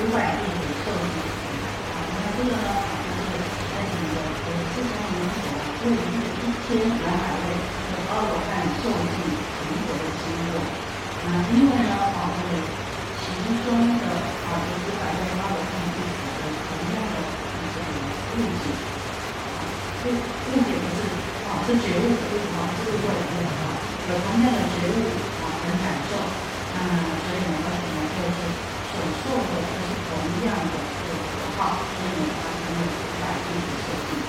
五百亿的寿命。啊，那这个呢，就是在整个呃四川民族啊，为这个一千两百位的阿罗汉受尽成佛的经过。啊，因为呢，啊，这个其中的啊，这五百位阿罗汉弟子的同样的这个误解，误误解不是啊，是觉悟的误啊，智慧的误啊，有同样的觉悟啊，很感受。那所以呢，为什么就是所受的同样的这个佛号，所以呢，它是没有五百亿的寿命。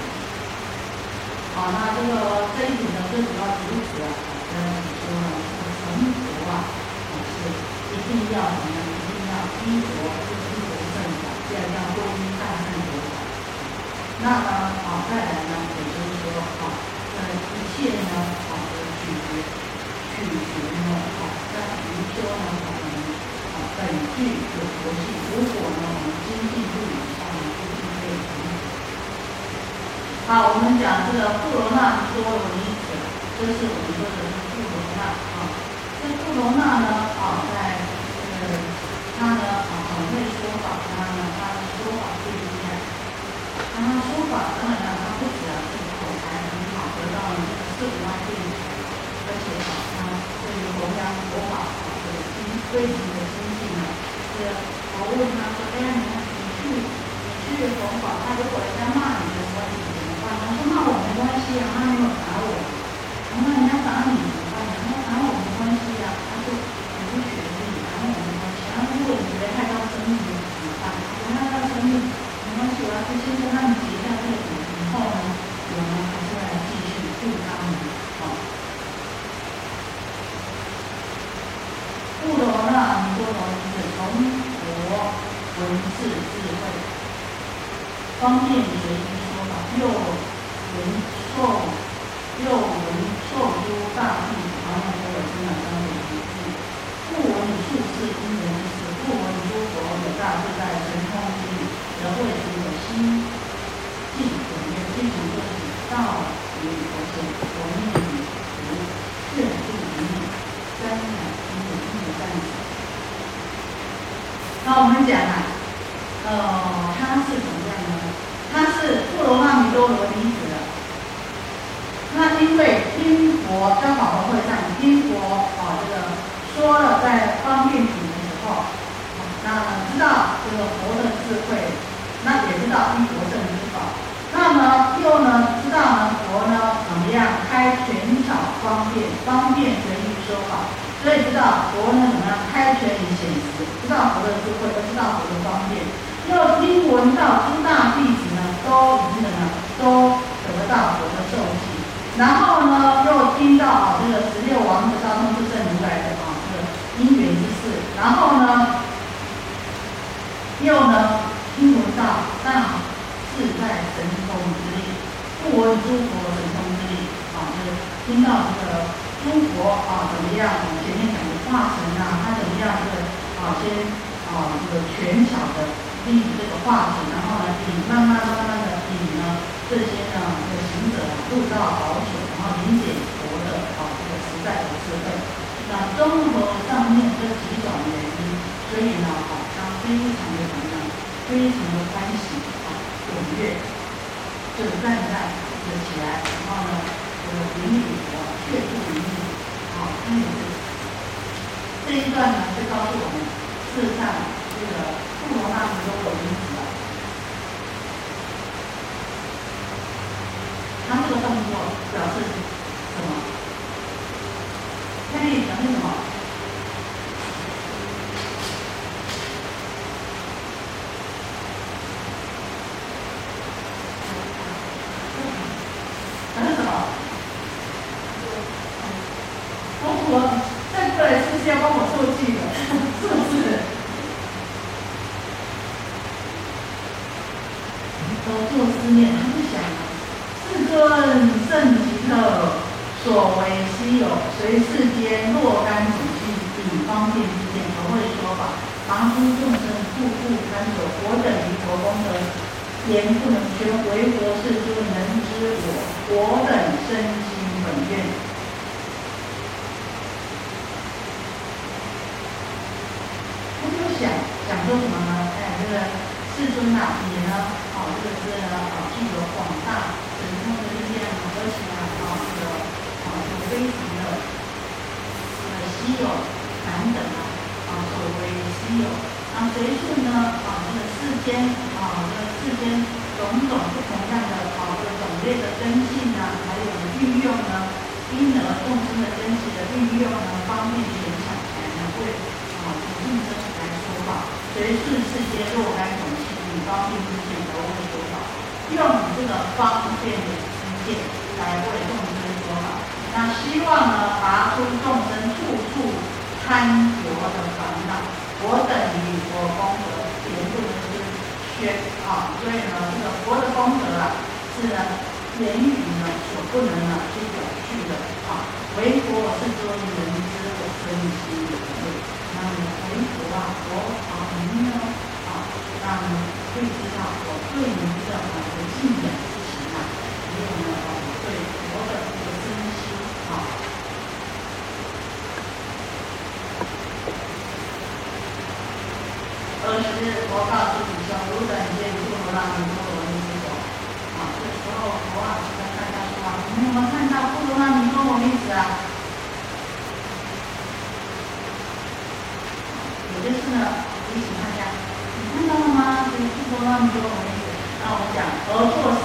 好，那这个这一点呢，最主要是如此啊，跟你说呢，这个成佛啊，啊是一定要什么呢？一定要依佛，就是依佛正法，第二要皈依大乘佛法。那呢，好，再来呢，也就是说，好，呃，一切呢，好的取决取决呢，啊，在比如说呢，我们啊本具有佛性，如果呢，我们经济不语的话呢，就一定会成佛。好，我们讲这个布罗纳多罗尼子，这是我们说的是富罗纳啊。这布罗纳呢，啊，在呃他呢，啊，很会说法，他呢，他的说法最厉害。那他说法当然呢，他不止啊，这个口才很好，得到了这个四五万弟子，而且啊，他对于弘扬佛法啊，这个精非常的精进。我问他说，哎呀，你看你去你去弘法，他如果人家骂你的时候，你怎么办？他说骂我没关系啊，他没有打我。然后人家打你怎么办？然后打我没关系啊，他说你不学力，打我没关系。然后如果你危害到生命怎么办？危害到生命没关系，我要去先跟他们结下这个缘，以后呢，我们还是来继续助他们。好，不罗那弥多罗尼子从佛文字智慧，方便学习说法，又文受又文受诸大地阿耨多罗三藐三菩提故，不闻以术士因缘之事，不闻诸佛有大自在神通之理，而会只有心尽本愿，非常就是道与佛前，我念与如愿度于你，三乃因有因有赞子。那我们讲，呃，他是怎么样呢？他是富罗那弥多罗尼子的。那因为听佛在法华会上听佛啊，这个说了在方便品的时候，那知道这个佛的智慧，那也知道依佛正之法，那么又呢知道呢佛呢怎么样开权巧方便，方便随意说法，所以知道佛呢怎么样开权以显实，知道佛的智慧，知道佛的方便，又听闻到诸大弟子呢都已经怎么，都得到佛的受记。然后呢，又听到啊这个十六王子当中是正如来的啊这个因缘之事，然后呢，又呢听闻到大自在神通之力，不闻诸佛神通之力啊，就是听到这个诸佛啊怎么样？我们前面讲的化神啊，他怎么样这个啊先啊这个权巧的利这个话，然后呢引慢慢慢慢的引呢这些呢这个行者啊入道保守，然后理解佛的啊这个实在的智慧。那综合上面这几种原因，所以呢啊他非常的怎么样？非常的欢喜啊踊跃，就站在就起来，然后呢这个顶礼佛，却不顶礼啊，他也是。这一段呢，就告诉我们，事实上这个不罗那弥多罗尼子啊，他这个动作表示如我是说女人，我可以行你，那么可以活啊，活好，你呢？啊，那你会知道我个人的啊多信仰之情啊，你有没我对佛的这个珍惜啊？二是佛告诉你说，如果有一天那做得到，你做得，啊，这时候佛啊，就跟大家说啊，你们有没有看到，不如那你做我女子啊？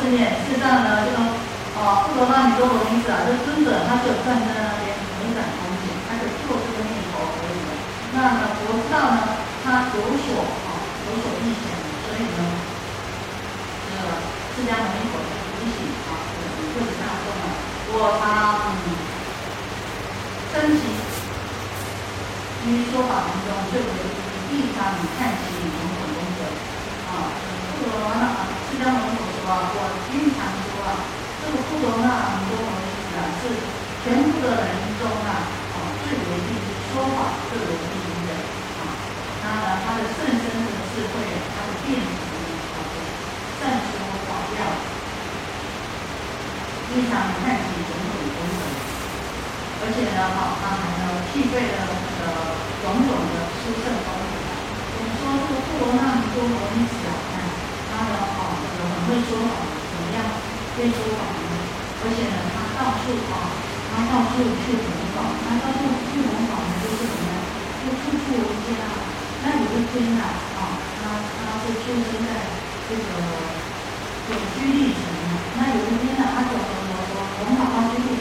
这边，事实上呢，就说，哦，不能让你做啊，就尊者他是站在那边，没敢同情，他就做这个念头而已。那呢，佛道呢，他有所啊、有所意见，所以呢，这个释迦牟尼佛提醒啊，我们各位大众，我他嗯，珍于说法当中最为必当看其种种功德啊，不能让释迦牟尼佛。说，我经常说啊，这个不容纳很多东西啊，是全部的人中啊，啊，最为第一说话最为第一的啊。那他的圣身的智慧，他的辩解力，啊，善说广调，经常看起种种功种，而且呢，哈、啊，他还呢具备了那个种种的殊胜功能。我们说这个不容纳很多东西啊。会说谎，怎么样会说谎呢？而且呢，他到处啊，他到处去模仿，他到处去模仿呢，就是怎么样，就处处一些啊，那有一天呢、啊，啊，他他会出现在这个永居历城，那有一天呢、啊，他走走走走，我们宝宝就是。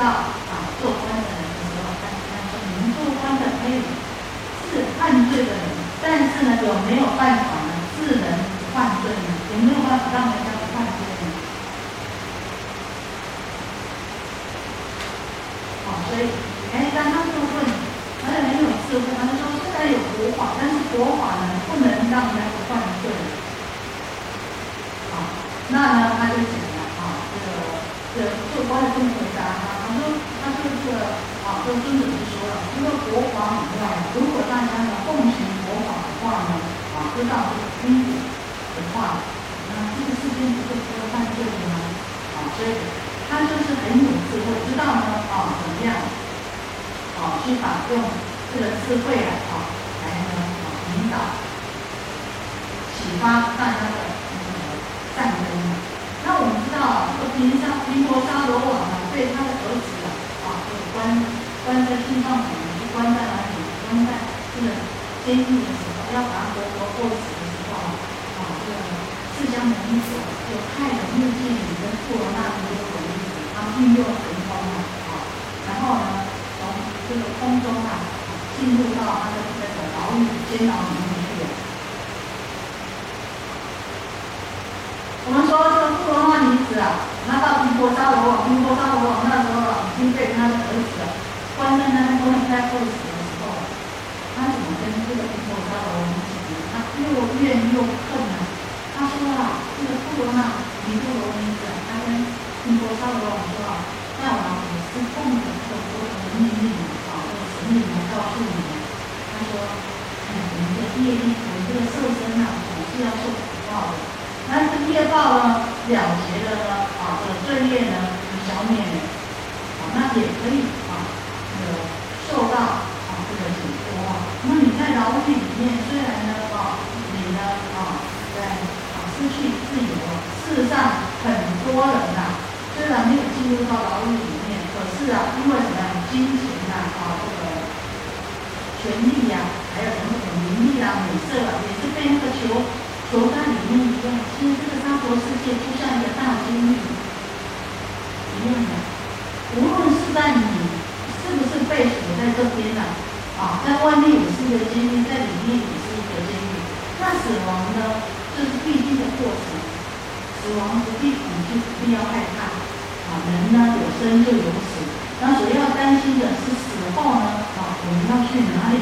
到啊，做官的人有没有办法？他说你们做官的，哎，是犯罪的人。但是呢，有没有办法呢？治人犯罪呢？有没有办法让人家不犯罪呢？好，所以，哎，刚刚就问，好像很有智慧，他们说虽然有国法，但是国法呢，不能让人家不犯罪。好，那呢？这个，啊，这个尊者就说了，除了国法以外，如果大家呢奉行国法的话呢，啊，知道这个因果的话，那这个世间不就不会犯罪了吗？啊，所以他就是很有智慧，知道呢，啊，怎么样，啊，去把用这个智慧啊，啊，来呢，啊，引导、启发大家的那个善根那我们知道，这个平沙平陀沙罗王呢，对他的儿子，关关在心上面，是关在哪里？关在这个监狱的时候，要把他活活过死的时候啊，啊，这个释迦牟尼佛就派了目犍连跟富罗那这些鬼子，他们运用神通啊，啊，然后呢，从这个空中啊，进入到他的那个牢狱监牢里面去。我们说这个富罗那女子啊，她到毗婆沙罗王，毗婆沙罗王那时候啊，已经被他的儿子关在那边不能开会死的时候，他怎么跟这个毗婆沙罗王讲呢？他又怨又恨啊！他说啊，这个富罗那弥陀罗女子，他跟毗婆沙罗王说啊，那我我是奉着这个佛陀的命令啊，这个神命来告诉你们，他说，哎，我们的业力，我们这个色身啊，总是要受苦报的。但是业报呢，了结了呢，罪业呢，消灭了，啊，那也可以啊，这个受到啊这个解脱啊。那你在牢狱里面，虽然呢，啊，你呢，啊，在啊失去自由，事实上很多人呐，虽然没有进入到牢狱里面，可是啊，因为什么呀？金钱呐，啊，这个权利呀，还有什么名利啊、美色啊，也是被那个囚。囚在里面一样，其实这个娑婆世界就像一个大监狱样的。无论是在你是不是被锁在这边呢，啊，在外面也是一个监狱，在里面也是一个监狱。那死亡呢，这是必经的过程。死亡不必恐惧，不必要害怕。啊，人呢有生就有死，那所要担心的是死后呢，啊，我们要去哪里？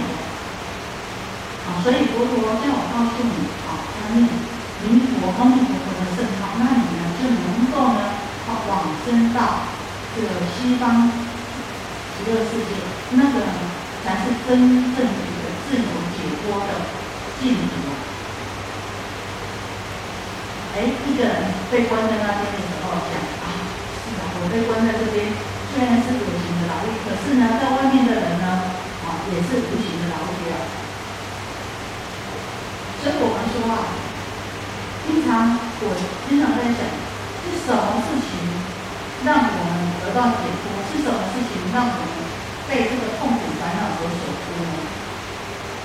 啊，所以佛陀叫我告诉你，啊。念弥陀阿弥陀佛的圣号，那你呢就能够呢，往生到这个西方极乐世界，那个才是真正的一个自由解脱的净土！哎，一个人被关在那边的时候讲啊，是啊，我被关在这边，虽然是有形的牢狱，可是呢，在外面的人呢，啊，也是无形的牢狱啊。所以我们说啊，经常我经常在想，是什么事情让我们得到解脱？是什么事情让我们被这个痛苦烦恼所所缚呢？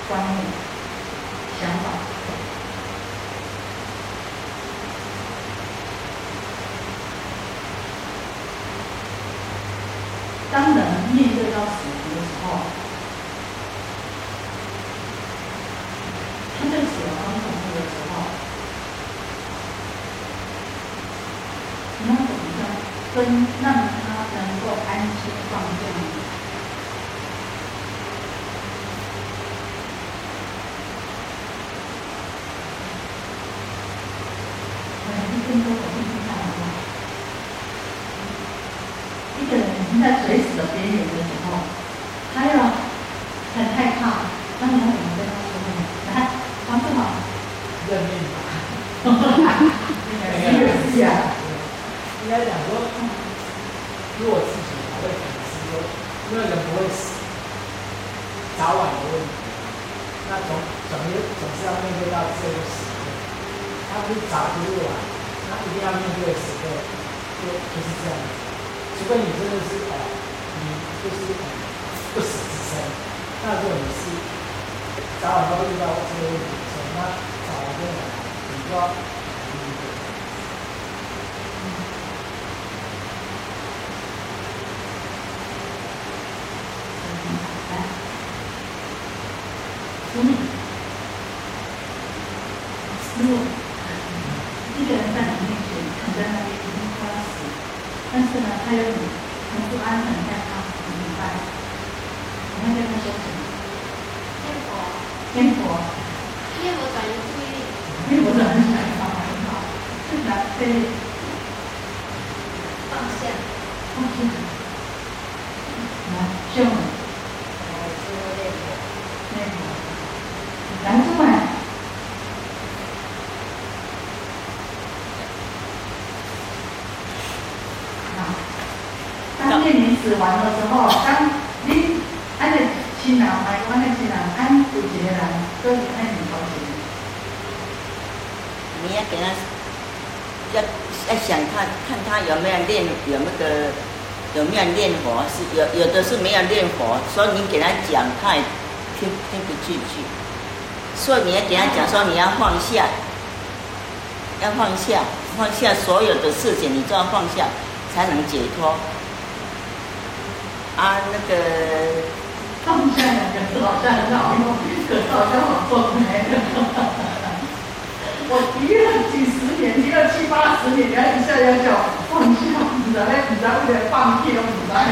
观念、想法。当人面对到死亡的时候。分让他能够安心放电。一分钟我听听看好不好？一个人已经在垂死的边缘的时候，他要很害怕，那你要怎么跟他说呢？来，王志豪，认命吧。哈哈哈是啊。应该讲说，如果自己还会反思说，因为人不会死，早晚的问题，那总总是总是要面对到这个时刻，他不是早不是晚，那一定要面对的时刻，就就是这样子。除非你真的是哦，你就是不死之身，那如果你是早晚都会遇到这个问题的时候，那早晚跟晚，你就要。如果一个人在你面前躺在那边已经快要死，但是呢，他又很很不安，很害怕，怎么办？我们跟他说什么？念佛，天佛，念佛转移注意力，因为我是很喜欢方法很好，是来对放下。放心，来秀美，我是会念佛，那个来出来。好，当念你死完的时候，当你安的亲人，还有安的亲人，安有一个人，都是安很高兴。你要给他，要要想看看他有没有练，有那个有没有练佛，是有有的是没有练佛，所以你给他讲，他也听听不进去。所以你要给他讲说你要放下，要放下，放下所有的事情，你都要放下，才能解脱。啊，那个放下两个字好像很好用，可是好像好重哎。我提了几十年，提了七八十年，然后一下。要叫我放下，不知道嘞，不知道为了放弃都不知道嘞。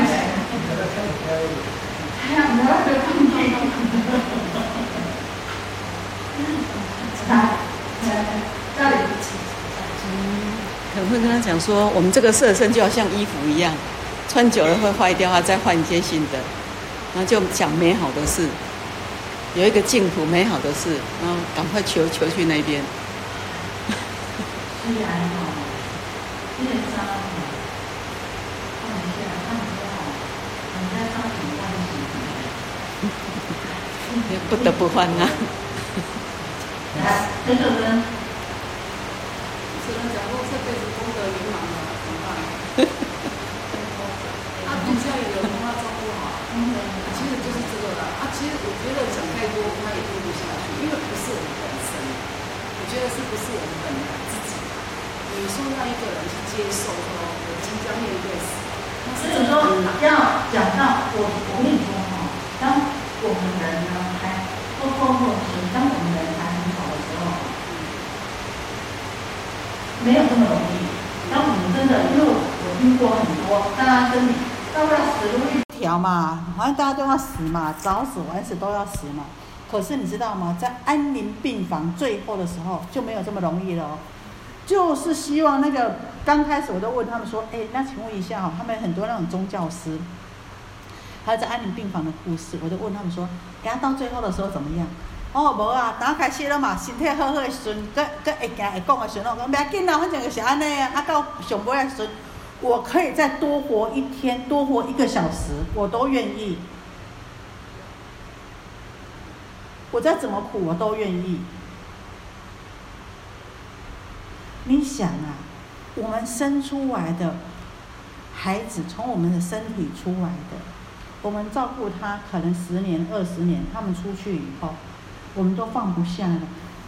哎呀，不知道为了放弃。来，来，这里。可能会跟他讲说，我们这个色身就好像衣服一样，穿久了会坏掉，啊，再换一件新的。然后就讲美好的事，有一个净土美好的事，然后赶快求求去那边。不得不换啊。来，这个人。只能讲说这辈子功德圆满了，怎么办？他底下有人帮他照顾好，其实就是这个啦。啊，其实我觉得想太多他也做不下去，因为不是我们本身，我觉得是不是我们本来自己？你说让一个人去接受说我即将面对死，那所以是真的说很难。要讲到我，我跟你说哈，当我们人呢还不包括是当我们人还很好的时候，没有那么容易。当我们真的，因为我听过很多，大家身体到要死路一条嘛，反正大家都要死嘛，早死晚死都要死嘛。可是你知道吗？在安宁病房最后的时候就没有这么容易了哦。就是希望那个刚开始我都问他们说，哎，那请问一下哈，他们很多那种宗教师，还有在安宁病房的护士，我就问他们说，给他到最后的时候怎么样？哦，无啊，打开始了嘛，身体好好的时阵，搁搁会行会讲的时阵，我讲不要紧啦，反正就是安尼啊，啊到上尾的时阵，我可以再多活一天，多活一个小时，我都愿意。我再怎么苦，我都愿意。你想啊，我们生出来的孩子，从我们的身体出来的，我们照顾他可能十年、二十年，他们出去以后，我们都放不下了。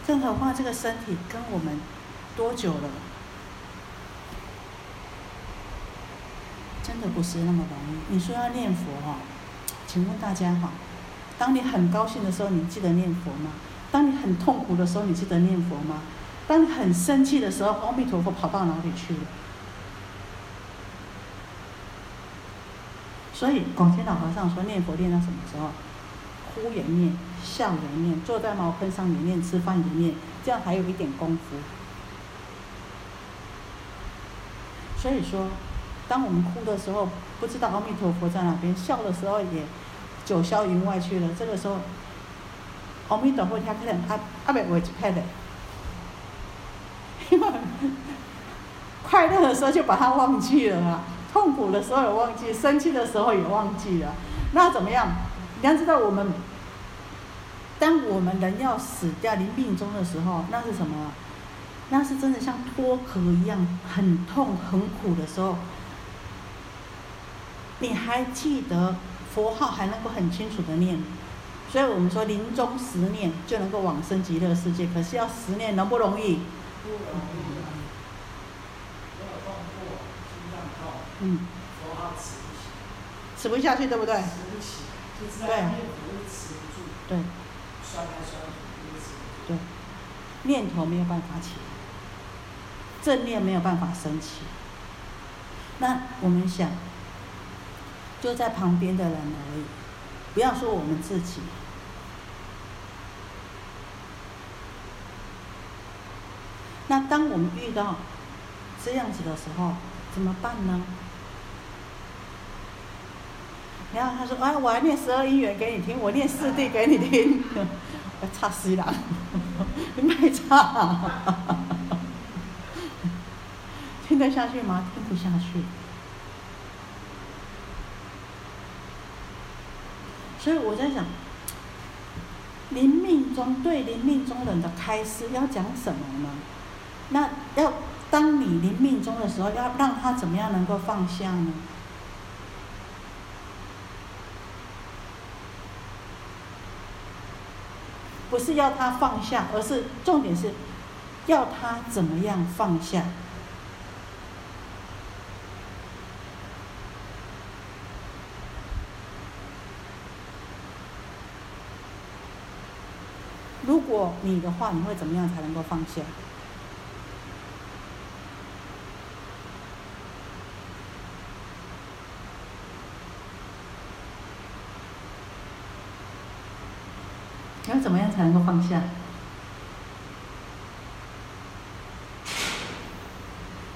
更何况这个身体跟我们多久了？真的不是那么容易。你说要念佛哈、请问大家哈、当你很高兴的时候，你记得念佛吗？当你很痛苦的时候，你记得念佛吗？当你很生气的时候，阿弥陀佛跑到哪里去了？所以广贤老和尚说，念佛念到什么时候？哭也念，笑也念，坐在茅坑上也念，吃饭也念，这样还有一点功夫。所以说，当我们哭的时候，不知道阿弥陀佛在哪边；笑的时候也九霄云外去了。这个时候，阿弥陀佛听可能啊啊袂话一撇的。因 为快乐的时候就把它忘记了，痛苦的时候也忘记，生气的时候也忘记了。那怎么样？你要知道，我们当我们人要死掉、临病终的时候，那是什么？那是真的像脱壳一样，很痛、很苦的时候。你还记得佛号还能够很清楚的念，所以我们说临终十念就能够往生极乐世界。可是要十念容不容易？嗯，吃不下去，对不对？对对。对。念头没有办法起来，正念没有办法升起。那我们想，就在旁边的人而已，不要说我们自己。那当我们遇到这样子的时候，怎么办呢？然后他说：“哎，我还念十二音缘给你听，我念四谛给你听。”我差死了，你卖差，听得下去吗？听不下去。所以我在想，临命中对临命中人的开示要讲什么呢？那要当你临命中的时候，要让他怎么样能够放下呢？不是要他放下，而是重点是要他怎么样放下。如果你的话，你会怎么样才能够放下？要怎么样才能够放下？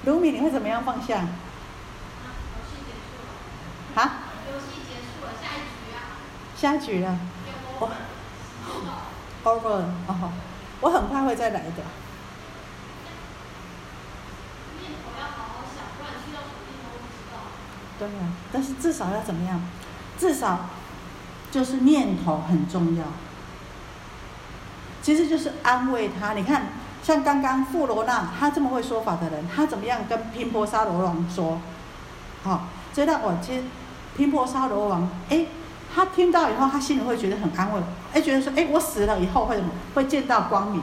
卢米，你会怎么样放下？啊，游戏结束了，下一局啊，下局了我，over 哦，我很快会再来的。对啊，但是至少要怎么样？至少就是念头很重要。其实就是安慰他。你看，像刚刚富罗那他这么会说法的人，他怎么样跟频婆沙罗王说？好、这让我其实频婆沙罗王，哎，他听到以后，他心里会觉得很安慰，哎，觉得说，哎，我死了以后会怎么？会见到光明，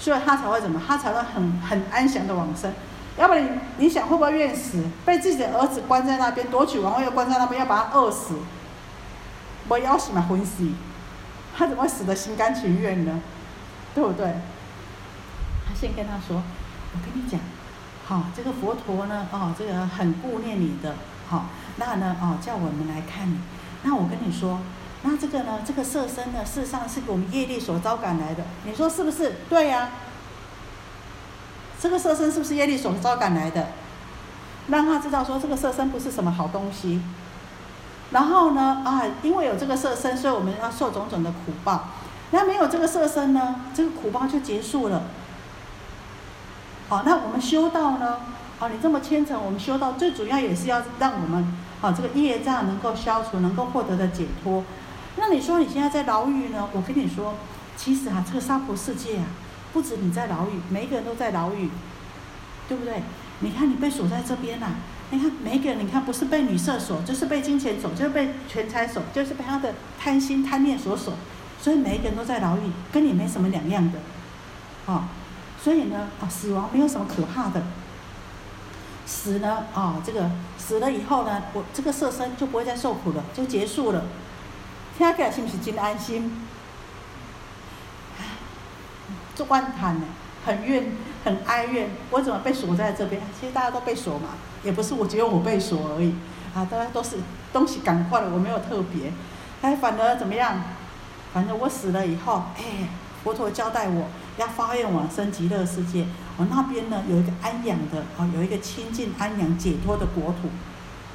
所以他才会怎么？他才会很很安详的往生。要不然你想会不会愿死？被自己的儿子关在那边，夺取王位又关在那边，要把他饿死，我要死嘛，昏死。他怎么会死的心甘情愿呢？对不对？他先跟他说：“我跟你讲，好、这个佛陀呢，哦，这个很顾念你的，好、那呢，哦，叫我们来看你。那我跟你说，那这个呢，这个色身呢，事实上是给我们业力所招感来的，你说是不是？对呀、这个色身是不是业力所招感来的？让他知道说，这个色身不是什么好东西。”然后呢，啊，因为有这个色身，所以我们要受种种的苦报。那没有这个色身呢，这个苦报就结束了。好，那我们修道呢？啊，你这么虔诚，我们修道最主要也是要让我们啊这个业障能够消除，能够获得的解脱。那你说你现在在牢狱呢？我跟你说，其实啊，这个娑婆世界啊，不止你在牢狱，每一个人都在牢狱，对不对？你看你被锁在这边呐、啊。你看每一个人，你看不是被女色锁，就是被金钱锁，就是被钱财锁，就是被他的贪心贪念所锁，所以每一个人都在牢狱，跟你没什么两样的，哦，所以呢，啊，死亡没有什么可怕的，死呢，啊、这个死了以后呢，我这个色身就不会再受苦了，就结束了，听起来是不是真安心？做万叹呢，很怨，很哀怨，我怎么被锁在这边？其实大家都被锁嘛。也不是我只有我被锁而已，啊，大家都是东西赶快了，我没有特别，哎，反而怎么样？反正我死了以后，哎，佛陀交代我要发愿往生极乐世界，我那边呢有一个安养的，啊，有一个清净安养解脱的国土，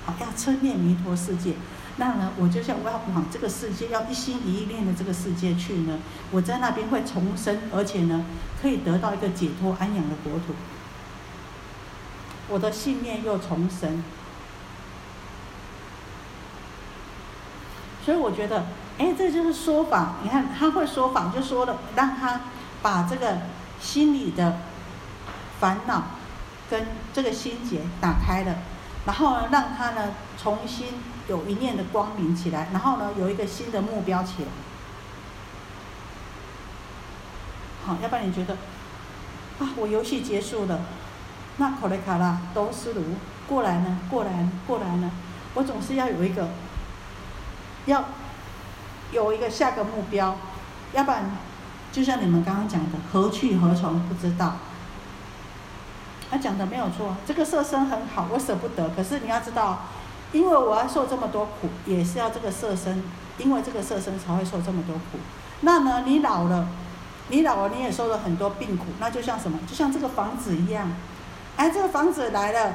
啊，要称念弥陀世界。那呢，我就像我要往这个世界，要一心一意念的这个世界去呢，我在那边会重生，而且呢，可以得到一个解脱安养的国土。我的信念又重生，所以我觉得，哎，这就是说法。你看他会说法，就说了，让他把这个心里的烦恼跟这个心结打开了，然后呢，让他呢重新有一念的光明起来，然后呢有一个新的目标起来。好，要不然你觉得啊，我游戏结束了。那可雷卡拉都是如过来呢，过来过来呢，我总是要有一个，要有一个下个目标，要不然就像你们刚刚讲的，何去何从不知道。他讲的没有错，这个色身很好，我舍不得。可是你要知道，因为我要受这么多苦，也是要这个色身，因为这个色身才会受这么多苦。那呢，你老了，你老了你也受了很多病苦，那就像什么？就像这个房子一样，哎，这个房子来了，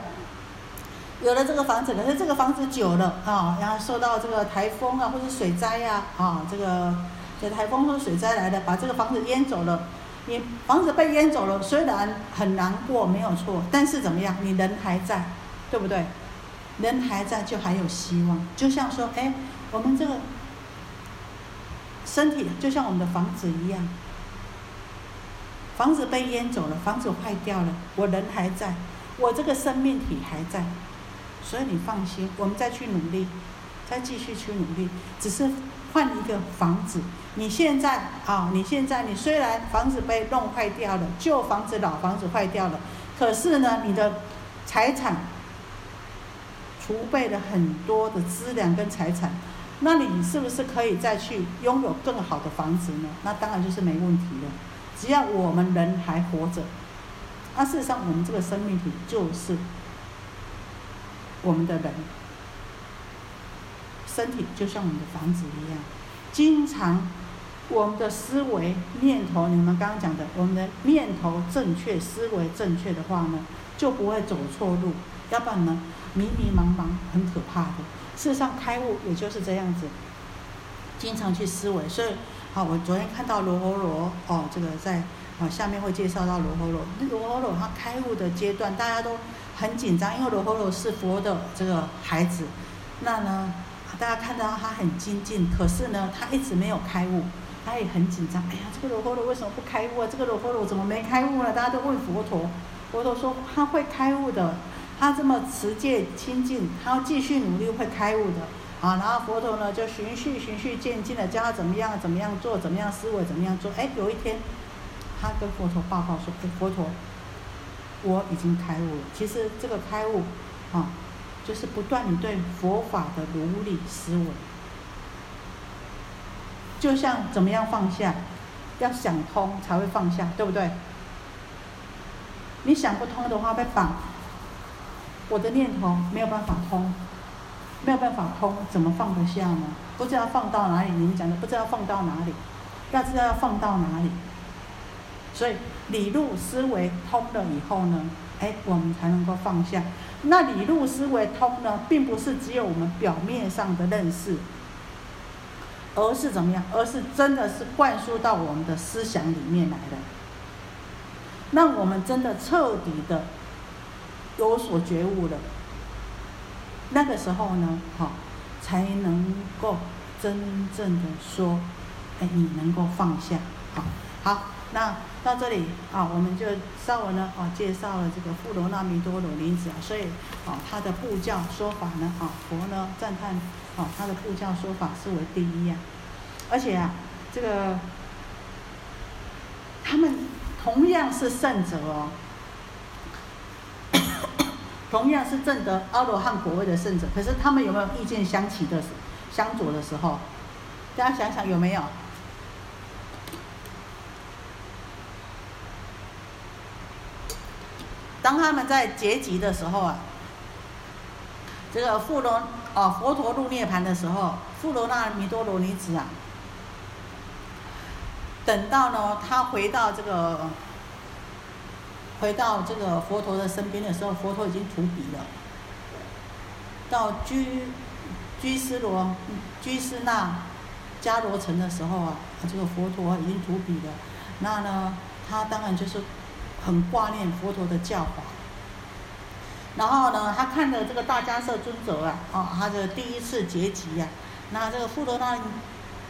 有了这个房子，可是这个房子久了啊，然后受到这个台风啊或者水灾呀啊，这个这台风或水灾来了，把这个房子淹走了。你房子被淹走了，虽然很难过，没有错，但是怎么样？你人还在，对不对？人还在，就还有希望。就像说，哎，我们这个身体就像我们的房子一样，房子被淹走了，房子坏掉了，我人还在，我这个生命体还在，所以你放心，我们再去努力，再继续去努力，只是换一个房子。你现在啊，你现在你虽然房子被弄坏掉了，旧房子、老房子坏掉了，可是呢，你的财产储备了很多的资粮跟财产，那你是不是可以再去拥有更好的房子呢？那当然就是没问题了。只要我们人还活着，那事实上我们这个生命体就是我们的人，身体就像我们的房子一样，经常。我们的思维念头，你们刚刚讲的，我们的念头正确，思维正确的话呢，就不会走错路。要不然呢，迷迷茫茫，很可怕的。事实上，开悟也就是这样子，经常去思维。所以，好，我昨天看到罗睺罗，哦，这个在啊下面会介绍到罗睺罗。罗睺罗他开悟的阶段，大家都很紧张，因为罗睺罗是佛的这个孩子。那呢，大家看到他很精进，可是呢，他一直没有开悟。他也很紧张，哎呀，这个罗睺罗为什么不开悟啊？这个罗睺罗怎么没开悟呢？大家都问佛陀，佛陀说他会开悟的，他这么持戒清净，他要继续努力会开悟的啊。然后佛陀呢就循序循序渐进的教他怎么样怎么样做，怎么样思维怎么样做。哎，有一天他跟佛陀报告说，哎，佛陀，我已经开悟了。其实这个开悟啊，就是不断你对佛法的如理思维。就像怎么样放下，要想通才会放下，对不对？你想不通的话被绑，我的念头没有办法通，没有办法通，怎么放得下呢？不知道放到哪里，你们讲的不知道放到哪里，要知道要放到哪里。所以理路思维通了以后呢，哎，我们才能够放下。那理路思维通呢，并不是只有我们表面上的认识。而是怎么样？而是真的是灌输到我们的思想里面来的，让我们真的彻底的有所觉悟了。那个时候呢，好，才能够真正的说，哎，你能够放下。好，好，那到这里啊，我们就稍微呢啊介绍了这个富罗那弥多罗尼子啊，所以啊他的布教说法呢啊佛呢赞叹。哦，他的布教说法是为第一呀，而且啊，这个他们同样是圣者哦，同样是证得阿罗汉果位的圣者，可是他们有没有意见相齐的、相左的时候？大家想想有没有？当他们在结集的时候啊，这个富罗。哦，佛陀入涅盘的时候，富罗那弥多罗尼子啊，等到呢，他回到这个，回到这个佛陀的身边的时候，佛陀已经吐笔了。到居居斯罗居斯那迦罗城的时候啊，这个佛陀已经吐笔了。那呢，他当然就是很挂念佛陀的教法。然后呢，他看着这个大迦摄尊者啊，哦，他的第一次结集呀，那这个富罗那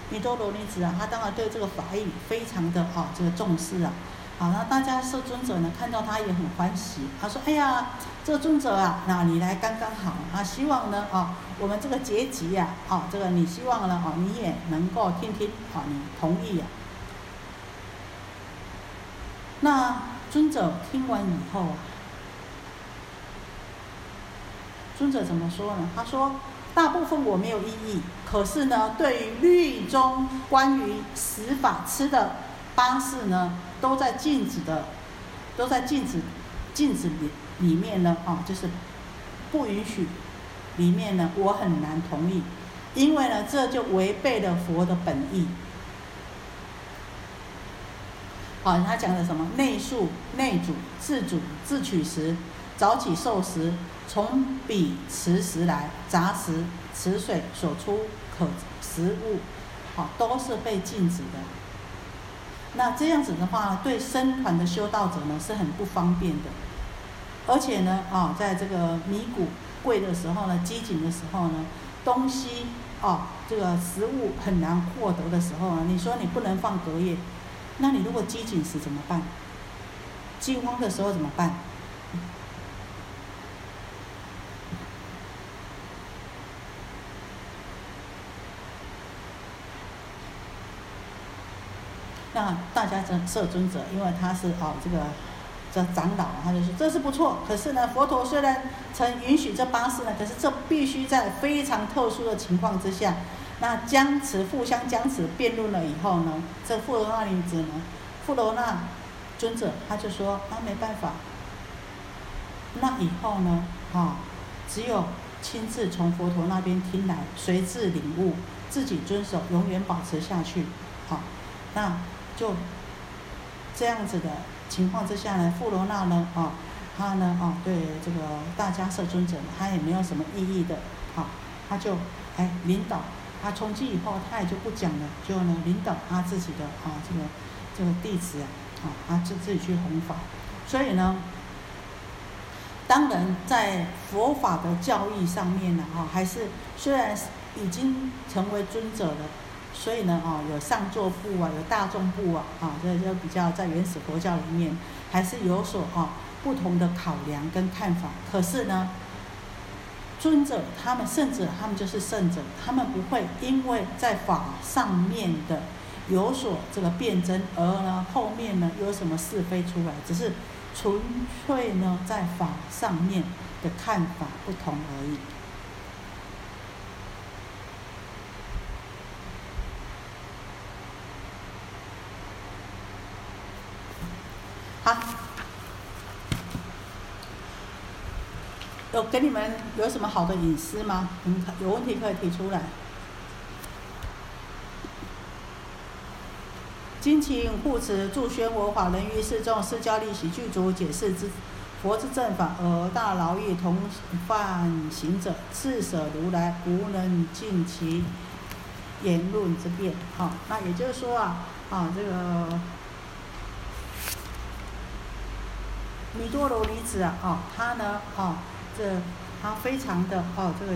弥多罗尼子啊，他当然对这个法义非常的哦这个重视啊，好，那大迦摄尊者呢，看到他也很欢喜，他说：“哎呀，这个尊者啊，那你来刚刚好啊，希望呢，啊，我们这个结集呀，哦，这个你希望呢，哦，你也能够听听，哦，你同意呀。”那尊者听完以后啊。尊者怎么说呢？他说：“大部分我没有异议，可是呢，对于律中关于死法吃的方式呢，都在禁止的，都在禁止禁止里里面呢，啊，就是不允许里面呢，我很难同意，因为呢，这就违背了佛的本意。好，他讲的什么？内宿、内主、自主、自取食，早起受食，从彼池食来，杂食池水所出可食物，好，都是被禁止的。那这样子的话，对僧团的修道者呢是很不方便的。而且呢，啊，在这个米谷贵的时候呢，饥馑的时候呢，东西啊，这个食物很难获得的时候啊，你说你不能放隔夜。那你如果饥馑时怎么办？饥荒的时候怎么办？那大家这摄尊者，因为他是哦这个这长老，他就说这是不错。可是呢，佛陀虽然曾允许这八事呢，可是这必须在非常特殊的情况之下。那僵持互相僵持辩论了以后呢，这富罗那女子呢，富罗那尊者他就说啊没办法，那以后呢，哈，只有亲自从佛陀那边听来，随自领悟，自己遵守，永远保持下去，好，那就这样子的情况之下呢，富罗那呢，啊，他呢，啊，对这个大家摄尊者，他也没有什么异议的，好，他就哎领导。他从今以后，他也就不讲了，就呢领导他自己的啊这个这个弟子啊，啊他就自己去弘法。所以呢，当然在佛法的教义上面呢，哈还是虽然已经成为尊者了，所以呢，啊有上座部啊，有大众部啊，啊这就比较在原始佛教里面还是有所啊不同的考量跟看法。可是呢。尊者，他们圣者他们就是圣者，他们不会因为在法上面的有所这个辩证，而呢后面呢有什么是非出来，只是纯粹呢在法上面的看法不同而已。好。有给你们有什么好的隐私吗？嗯，有问题可以提出来。金勤护持助宣我法，人于世众释迦利喜具足解释之佛之正法，而大劳役同犯行者，自舍如来，无能尽其言论之辩。好，那也就是说啊，啊这个弥多罗离子啊，啊他呢，啊。这他非常的哦，这个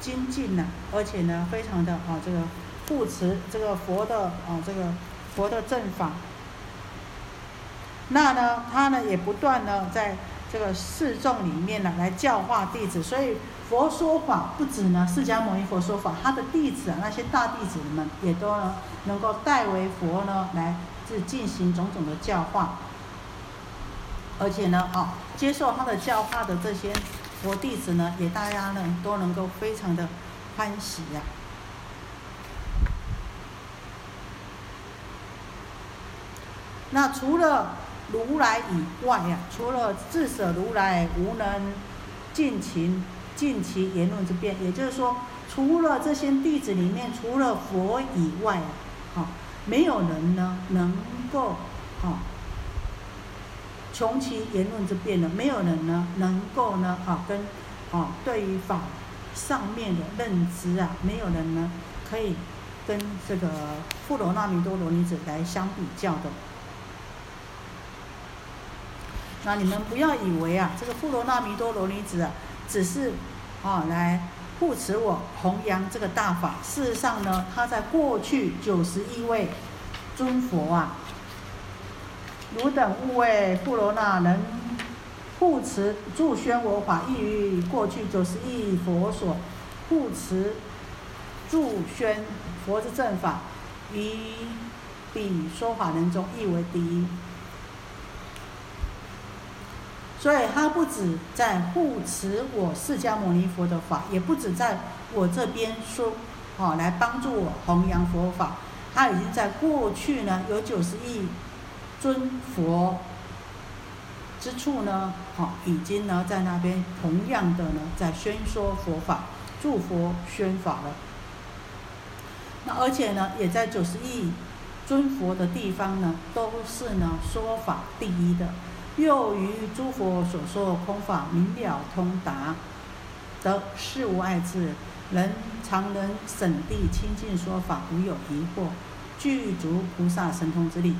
精进呢，而且呢，非常的啊，这个护持这个佛的啊，这个佛的正法。那呢，他呢也不断呢，在这个示众里面呢，来教化弟子。所以佛说法不止呢，释迦牟尼佛说法，他的弟子啊，那些大弟子们也都呢，能够代为佛呢，来是进行种种的教化。而且呢，啊，接受他的教化的这些佛弟子呢，也大家呢都能够非常的欢喜呀。那除了如来以外呀，除了自舍如来无能尽情尽其言论之辩，也就是说，除了这些弟子里面，除了佛以外，啊，没有人呢能够啊。穷其言论之辩呢，没有人呢能够呢啊跟啊对于法上面的认知啊，没有人呢可以跟这个富罗那弥多罗尼子来相比较的。那你们不要以为啊，这个富罗那弥多罗尼子啊，只是啊来护持我弘扬这个大法。事实上呢，他在过去九十一位尊佛啊。汝等勿为富罗那能护持助宣我法，亦于过去九十亿佛所护持助宣佛之正法，于彼说法人中亦为第一。所以，他不止在护持我释迦牟尼佛的法，也不止在我这边说，好来帮助我弘扬佛法。他已经在过去呢有九十亿尊佛之处呢，好，已经呢在那边同样的呢在宣说佛法，祝佛宣法了。那而且呢，也在九十亿尊佛的地方呢，都是呢说法第一的。又于诸佛所说空法明了通达，得事无碍智，人常人审地清净说法，无有疑惑，具足菩萨神通之力。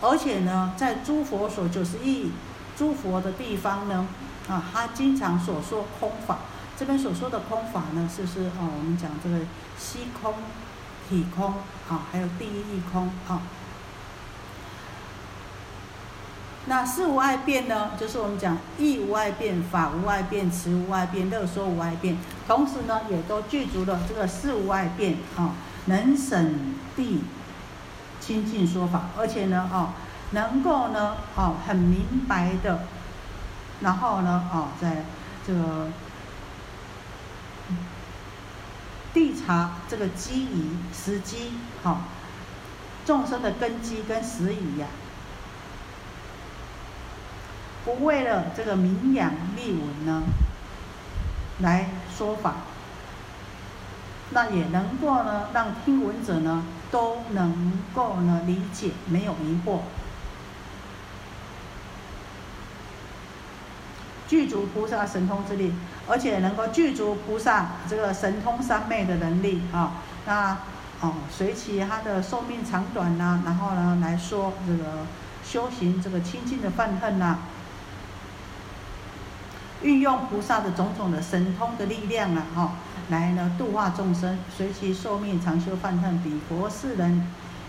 而且呢，在诸佛所九十一诸佛的地方呢，啊，他经常所说空法。这边所说的空法呢，是是哦，我们讲这个虚空、体空啊，还有第一义空啊。那事无碍变呢，就是我们讲义无碍变、法无碍变、词无碍变、乐说无碍变，同时呢，也都具足了这个事无碍变啊，能审地清净说法，而且呢，哦，能够呢，哦，很明白的，然后呢，哦，在这个地查这个机宜时机，好，众生的根基跟时宜呀。不为了这个名扬利闻呢，来说法，那也能够呢，让听闻者呢都能够呢理解，没有疑惑，具足菩萨神通之力，而且能够具足菩萨这个神通三昧的能力啊，那哦随其他的寿命长短呐，然后呢来说这个修行这个清净的愤恨呐。运用菩萨的种种的神通的力量啊，哈，来呢度化众生，随其寿命长修梵恨，比佛世人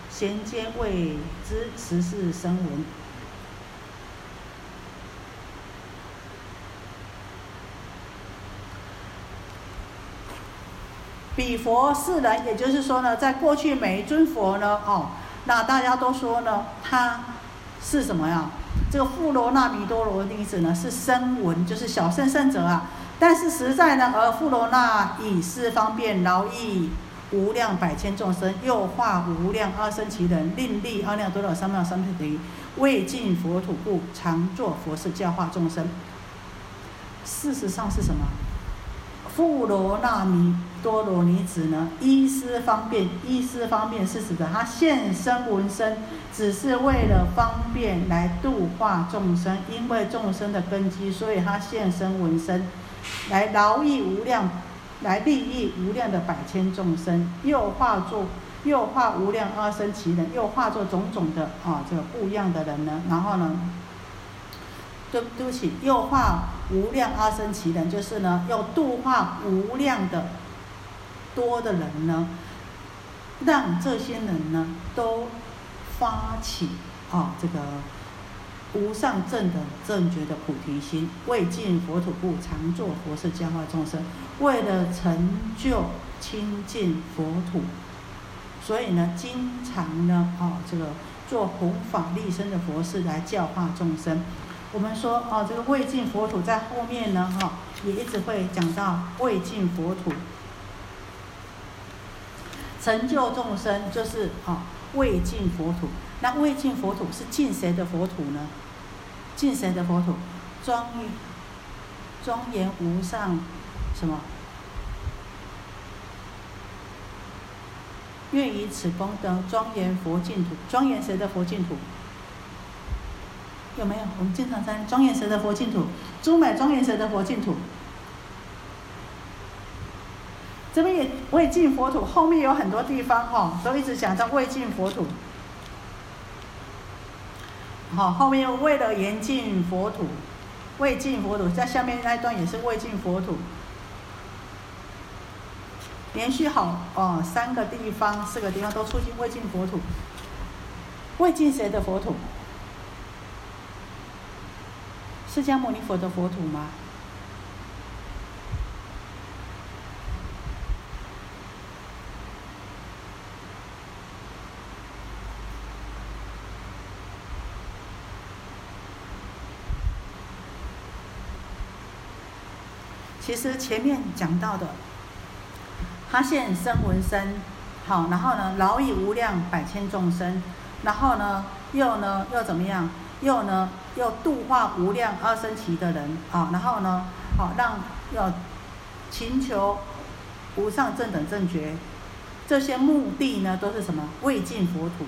贤皆为之十世生闻。比佛世人，也就是说呢，在过去每一尊佛呢，哦，那大家都说呢，他是什么呀？这个富罗那弥多罗的意思呢，是声闻，就是小圣圣者啊。但是实在呢，而富罗那以是方便劳役无量百千众生，又化无量阿僧祇人，令利阿耨多罗三藐三菩提，未尽佛土故，常作佛事教化众生。事实上是什么？富罗那弥多罗尼子呢？医师方便，医师方便是指的他现身闻身。只是为了方便来度化众生，因为众生的根基，所以他现身闻身，来劳役无量，来利益无量的百千众生，又化作又化无量阿僧祇人，又化作种种的啊这个不一样的人呢。然后呢，对对不起，又化无量阿僧祇人，就是呢要度化无量的多的人呢，让这些人呢都。发起啊，这个无上正等正觉的菩提心，为尽佛土故，常作佛事教化众生，为了成就清净佛土，所以呢，经常呢，啊，这个做弘法利生的佛事来教化众生。我们说，啊，这个未尽佛土在后面呢，哈，也一直会讲到未尽佛土，成就众生，就是啊。未尽佛土，那未尽佛土是尽谁的佛土呢？尽谁的佛土？庄严庄严无上什么？愿以此功德庄严佛净土，庄严谁的佛净土？有没有？我们经常在庄严谁的佛净土？诸美庄严谁的佛净土？这边也未尽佛土，后面有很多地方哈，都一直讲到未尽佛土。好，后面为了严禁佛土，未尽佛土，在下面那一段也是未尽佛土，连续好哦，三个地方、四个地方都出现未尽佛土。未尽谁的佛土？释迦牟尼佛的佛土吗？其实前面讲到的，他现身闻身，好，然后呢，饶益无量百千众生，然后呢，又呢又怎么样？又呢又度化无量阿僧祇的人啊，然后呢，好让要请求无上正等正觉，这些目的呢都是什么？未尽佛土，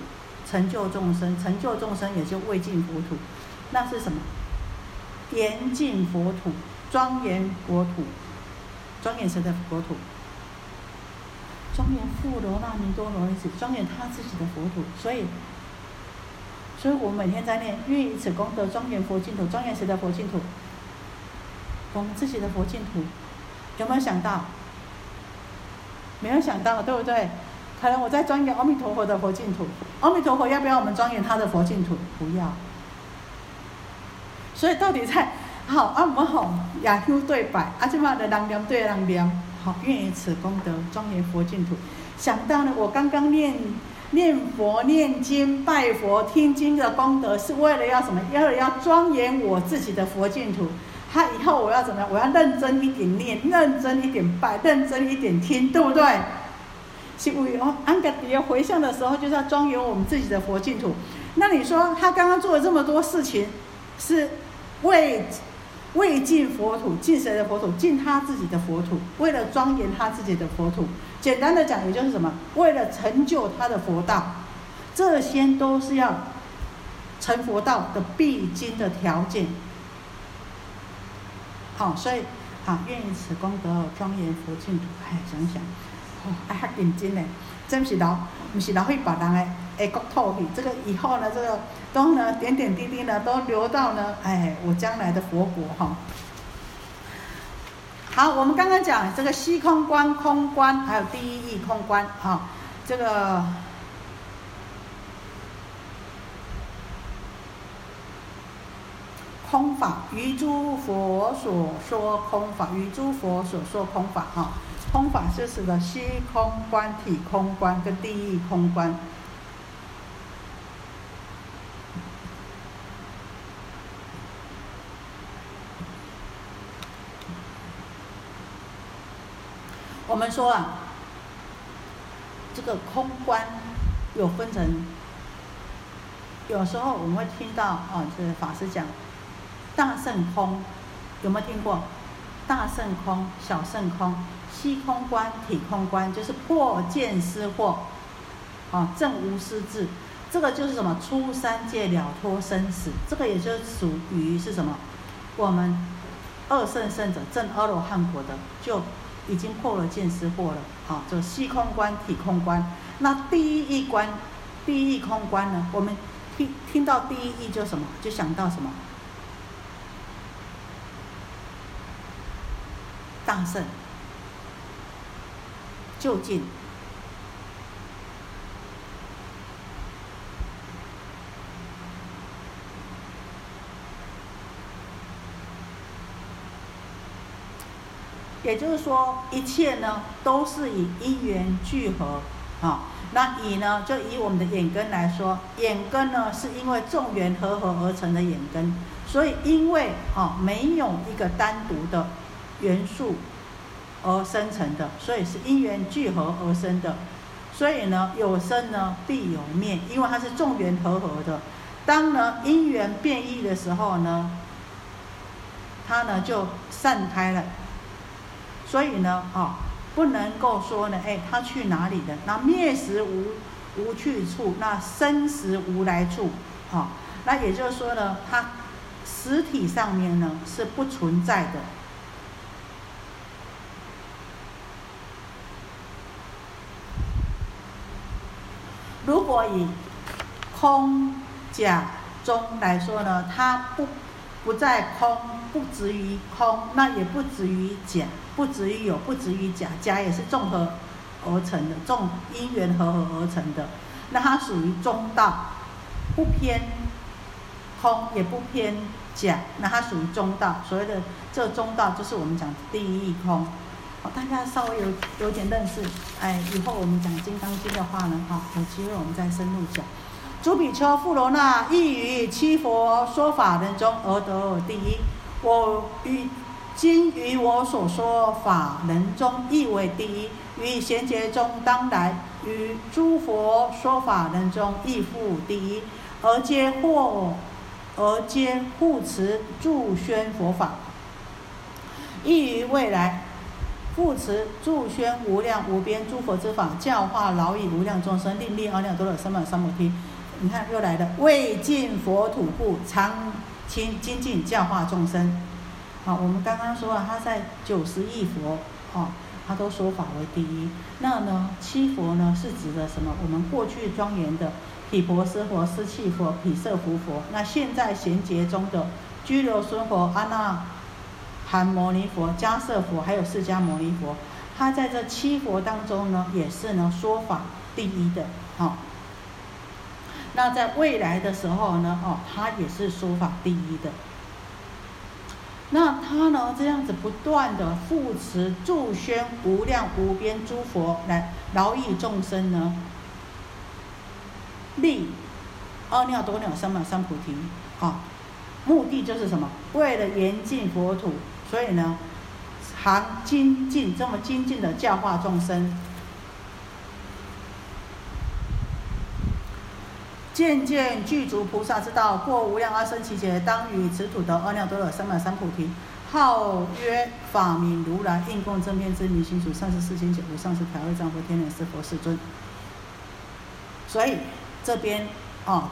成就众生，成就众生也就未尽佛土，那是什么？严净佛土，庄严国土，庄严谁的国土？庄严富罗那弥多罗子，庄严他自己的佛土，所以，所以我每天在念，愿以此功德庄严佛净土，庄严谁的佛净土？我们自己的佛净土，有没有想到？没有想到，对不对？可能我在庄严阿弥陀佛的佛净土，阿弥陀佛要不要我们庄严他的佛净土？不要。所以到底在好啊，我们好雅修对白，啊，这嘛的人念对人念。好，愿以此功德庄严佛净土。想到呢，我刚刚念念佛、念经、拜佛、听经的功德，是为了要什么？要要庄严我自己的佛净土。他以后我要怎么样？我要认真一点念，认真一点拜，认真一点听，对不对？是为哦，安格底回向的时候，就是要庄严我们自己的佛净土。那你说他刚刚做了这么多事情，是为？为尽佛土，尽谁的佛土？尽他自己的佛土。为了庄严他自己的佛土，简单的讲，也就是什么？为了成就他的佛道，这些都是要成佛道的必经的条件。好，所以好，愿以此功德庄严佛净土。哎，想想，哦，哎，较认真嘞，真是老，不是老会把人的。哎，国土去，这个以后呢，这个都呢点点滴滴呢，都流到呢，哎，我将来的佛国哈。好，我们刚刚讲这个虚空观、空观，还有第一义空观哈，这个空法，于诸佛所说空法，于诸佛所说空法哈，空法就是个虚空观、体空观跟第一义空观。我们说啊，这个空观有分成，有时候我们会听到啊，这法师讲大圣空，有没有听过？大圣空、小圣空、虚空观、体空观，就是破见思惑，啊，正无私智，这个就是什么？出三界了脱生死，这个也就属于是什么？我们二圣圣者正阿罗汉果的就。已经破了见思惑了，好，就虚空观、体空观。那第一义观、第一义空观呢？我们听听到第一义就什么？就想到什么？大圣、就近。也就是说，一切呢都是以因缘聚合啊。那以呢，就以我们的眼根来说，眼根呢是因为众缘合合而成的眼根，所以因为啊没有一个单独的元素而生成的，所以是因缘聚合而生的。所以呢，有生呢必有灭，因为它是众缘合合的。当呢因缘变异的时候呢，它呢就散开了。所以呢，啊，不能够说呢，哎，他去哪里的？那灭时无无去处，那生时无来处，啊，那也就是说呢，它实体上面呢是不存在的。如果以空假中来说呢，它不不在空，不止于空，那也不止于假。不止于有，不止于假，假也是综合而成的，众因缘合合而成的。那它属于中道，不偏空，也不偏假，那它属于中道。所谓的这中道，就是我们讲第一义空。大家稍微有有点认识，哎，以后我们讲《金刚经》的话呢，哈，有机会我们再深入讲。朱比丘、富罗那亦于七佛说法人中而得第一。我与今于我所说法人中，亦为第一；于贤劫中，当来于诸佛说法人中，亦复第一。而皆或，而皆护持助宣佛法，亦于未来护持助宣无量无边诸佛之法，教化劳役无量众生，令利阿耨多罗三藐三菩提。你看又来了，未尽佛土故，常亲精进教化众生。好，我们刚刚说了，他在九十亿佛，哦，他都说法为第一。那呢，七佛呢是指的什么？我们过去庄严的毗婆尸佛、尸气佛、毗舍浮佛。那现在贤劫中的居留孙佛、阿那含摩尼佛、迦舍佛，还有释迦牟尼佛，他在这七佛当中呢，也是呢说法第一的。好。那在未来的时候呢，哦，他也是说法第一的。那他呢，这样子不断的护持助宣无量无边诸佛来劳役众生呢，利阿耨多罗三藐三菩提啊，目的就是什么？为了严禁佛土，所以呢，常精进这么精进的教化众生。渐渐具足菩萨之道，过无量阿僧祇劫，当与此土得阿耨多罗三藐三菩提，号曰法名如来，应供正遍知明心主，上师世间解无上师调御丈夫天人师佛世尊。所以这边啊，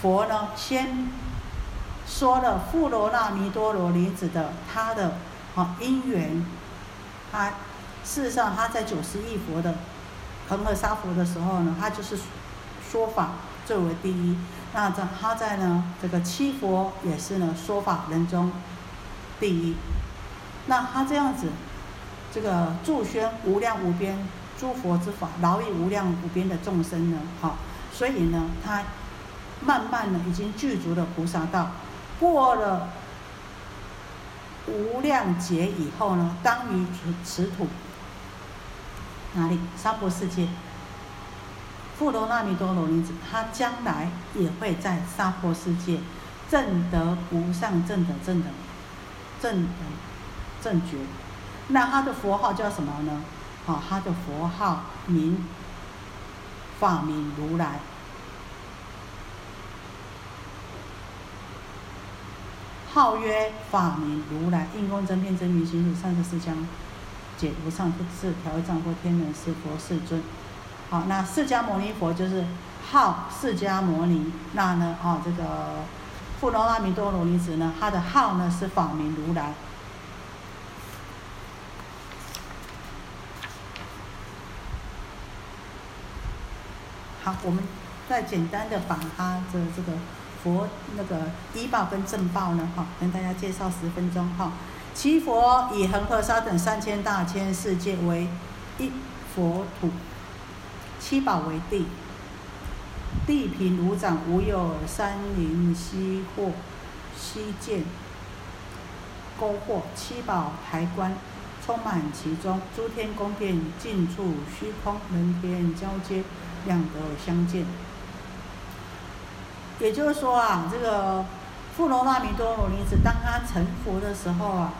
佛呢先说了富罗那弥多罗尼子的他的啊因缘，他事实上他在九十亿佛的恒河沙佛的时候呢，他就是说法。最为第一，那在他在呢这个七佛也是呢说法人中第一，那他这样子，这个助宣无量无边诸佛之法，劳役无量无边的众生呢，好，所以呢他慢慢的已经具足了菩萨道，过了无量劫以后呢，当于此土。哪里？娑婆世界。富罗那弥多罗尼子，他将来也会在娑婆世界正得无上正等正等正等正觉。那他的佛号叫什么呢？啊，他的佛号名法名如来，号曰法名如来，应供真遍真明心主，上师释迦解无上不智调藏或天人师佛世尊。好，那释迦牟尼佛就是号释迦牟尼，那呢，啊，这个富罗那弥多罗尼子呢，他的号呢是法名如来。好，我们再简单的把他的这个佛那个医报跟正报呢，哈，跟大家介绍十分钟哈。七佛以恒河沙等三千大千世界为一佛土。七宝为地，地平如掌，无有山林溪壑、溪涧、沟壑。七宝台观充满其中，诸天宫殿尽处虚空，人天交接，两德相见。也就是说啊，这个富罗那弥多罗尼子，当他成佛的时候啊，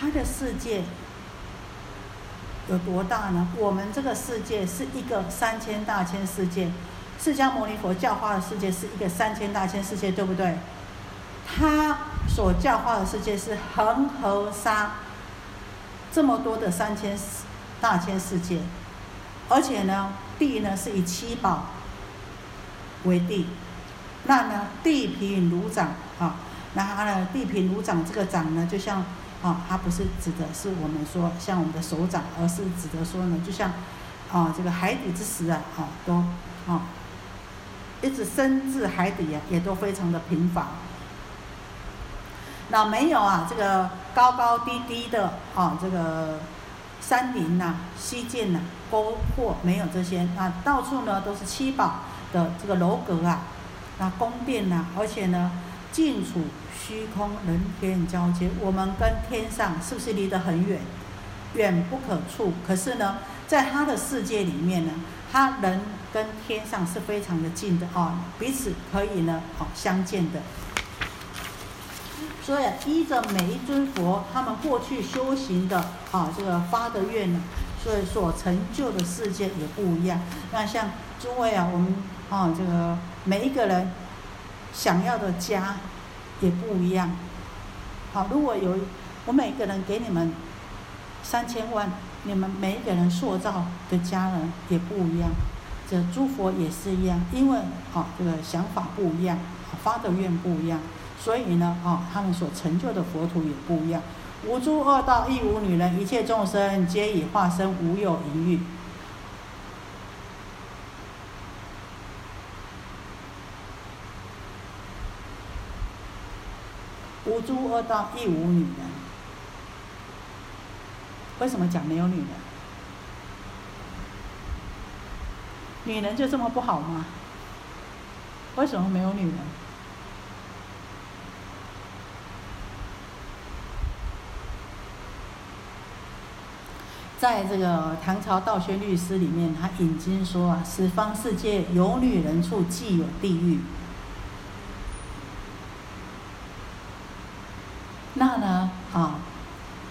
他的世界。有多大呢？我们这个世界是一个三千大千世界，释迦牟尼佛教化的世界是一个三千大千世界，对不对？他所教化的世界是恒河沙这么多的三千大千世界，而且呢，地呢是以七宝为地，那呢地平如掌啊，那它呢地平如掌，这个掌呢就像。啊，它不是指的是我们说像我们的手掌，而是指的说呢，就像啊这个海底之石啊，啊都啊一直深至海底啊，也都非常的平凡。那没有啊，这个高高低低的啊，这个山林呐、溪涧呐、沟壑没有这些啊，到处呢都是七宝的这个楼阁啊，那宫殿呐，而且呢近处。虚空人天交接，我们跟天上是不是离得很远，远不可触？可是呢，在他的世界里面呢，他人跟天上是非常的近的哦，彼此可以呢，哦相见的。所以依着每一尊佛他们过去修行的啊这个发的愿呢，所以所成就的世界也不一样。那像诸位啊，我们啊这个每一个人想要的家也不一样。好，如果有我每个人给你们三千万，你们每一个人塑造的家人也不一样。这诸佛也是一样，因为啊这个想法不一样，发的愿不一样，所以呢啊他们所成就的佛土也不一样。无诸恶道，亦无女人，一切众生皆以化身，无有淫欲。无诸恶道，亦无女人。为什么讲没有女人？女人就这么不好吗？为什么没有女人？在这个唐朝道宣律师里面，他引经说啊，十方世界有女人处，即有地狱。那呢啊，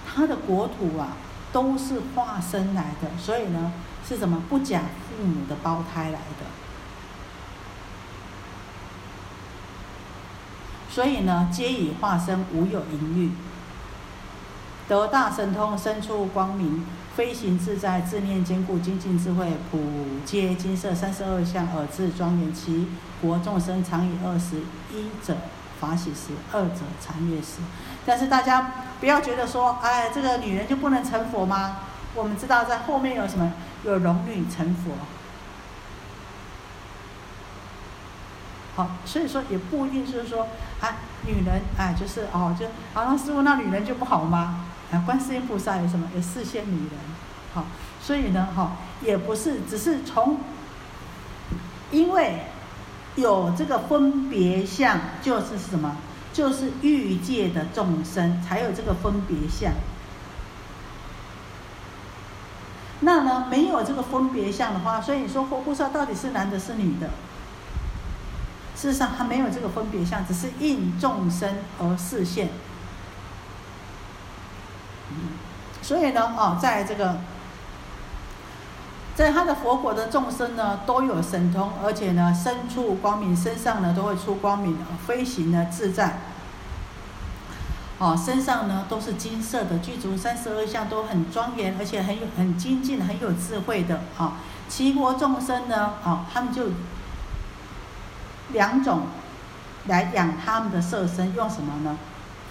他的国土啊，都是化身来的，所以呢。是什么不假父母的胞胎来的？所以呢，皆以化身，无有淫欲，得大神通，身处光明，飞行自在，自念坚固，精进智慧，普皆金色三十二相，耳智庄严，其国众生常以二十一者法喜时，二者禅悦时。但是大家不要觉得说，哎，这个女人就不能成佛吗？我们知道在后面有什么？有龙女成佛，好，所以说也不一定是说啊，女人哎，就是哦，就好像师傅那女人就不好吗？啊，观世音菩萨有什么？有四仙女人，好，所以呢，哈，也不是，只是从，因为有这个分别相，就是什么？就是欲界的众生才有这个分别相。那呢，没有这个分别相的话，所以你说佛菩萨到底是男的，是女的？事实上，他没有这个分别相，只是应众生而示现。所以呢，哦，在这个，在他的佛国的众生呢，都有神通，而且呢，身处光明，身上呢都会出光明，飞行呢自在。哦，身上呢都是金色的，具足三十二相，都很庄严，而且很有很精进、很有智慧的。啊，齐国众生呢，啊，他们就两种来养他们的色身，用什么呢？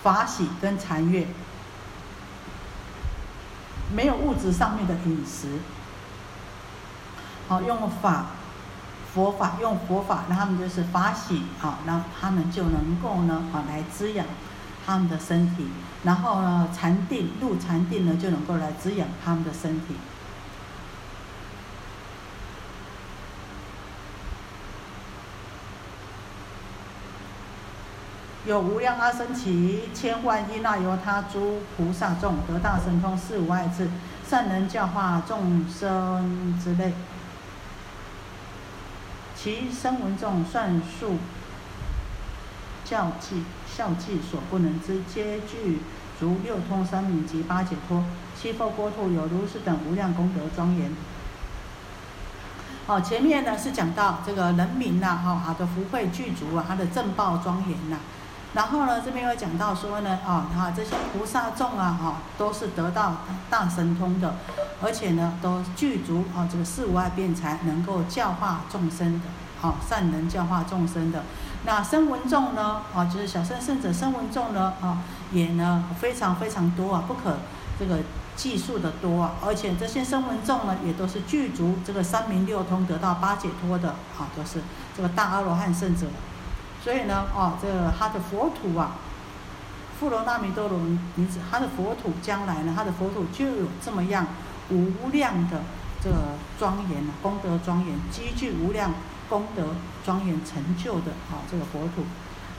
法喜跟禅悦，没有物质上面的饮食。好，用法佛法，用佛法，那他们就是法喜，好，那他们就能够呢，啊，来滋养。他们的身体，然后呢，禅定入禅定呢，就能够来滋养他们的身体。有无量阿僧祇千万亿那由他诸菩萨众得大神通四无碍智善能教化众生之类，其声闻众算数教计。教计所不能知，皆具足六通三明及八解脱，七佛国土有如是等无量功德庄严。好，前面呢是讲到这个人民呐，哈，他的福慧具足啊，他的正报庄严呐。然后呢，这边又讲到说呢，啊，哈，这些菩萨众啊，哈，都是得到大神通的，而且呢，都具足啊，这个四无碍辩才，能够教化众生的，好，善能教化众生的。那声闻众呢？啊，就是小圣圣者声闻众呢？啊，也呢非常非常多啊，不可这个计数的多啊。而且这些声闻众呢，也都是具足这个三明六通，得到八解脱的啊，都是这个大阿罗汉圣者。所以呢，啊，这个他的佛土啊，富罗那弥多罗名字，他的佛土将来呢，他的佛土就有这么样无量的这个庄严啊功德庄严，积聚无量。功德庄严成就的啊，这个佛土，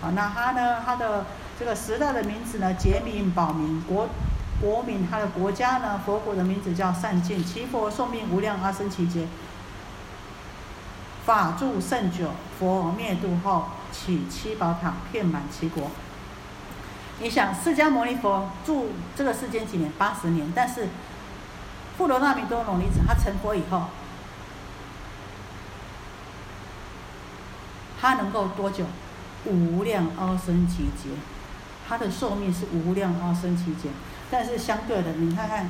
啊，那他呢，他的这个时代的名字呢，杰明保明国国民，他的国家呢，佛国的名字叫善尽，其佛寿命无量阿僧祇劫，法住甚久，佛灭度后，起七宝塔遍满其国。你想，释迦牟尼佛住这个世间几年？八十年。但是，富罗那弥多罗尼子他成佛以后，他能够多久？无量阿僧祇劫，他的寿命是无量阿僧祇劫。但是相对的，你看看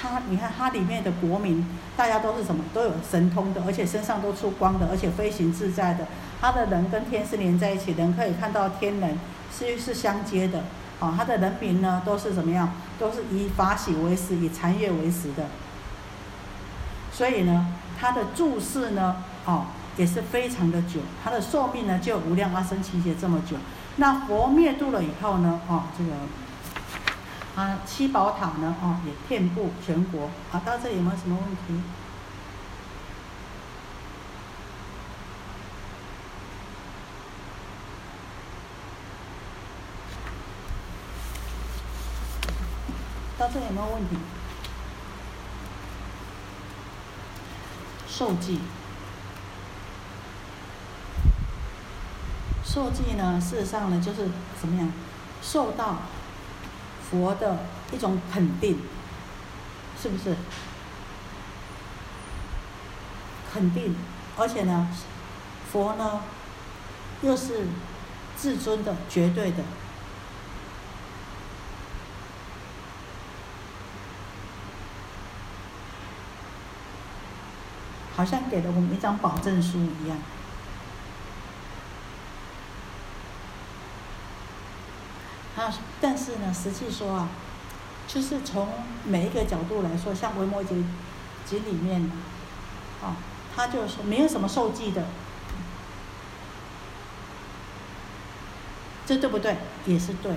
他，你看他里面的国民，大家都是什么？都有神通的，而且身上都出光的，而且飞行自在的。他的人跟天是连在一起，人可以看到天人，是是相接的。哦，他的人民呢，都是怎么样？都是以法喜为食，以禅悦为食的。所以呢，他的住世呢，哦，也是非常的久。他的寿命呢，就无量阿僧祇劫这么久。那佛灭度了以后呢，哦，这个啊七宝塔呢，哦，也遍布全国。啊，到这里有没有什么问题？到这里有没有问题？受记，受记呢，事实上呢，就是怎么样，受到佛的一种肯定，是不是？肯定，而且呢，佛呢，又是至尊的、绝对的。好像给了我们一张保证书一样。啊，但是呢，实际说啊，就是从每一个角度来说，像《维摩诘经》里面，啊，他就说没有什么受记的，这对不对？也是对。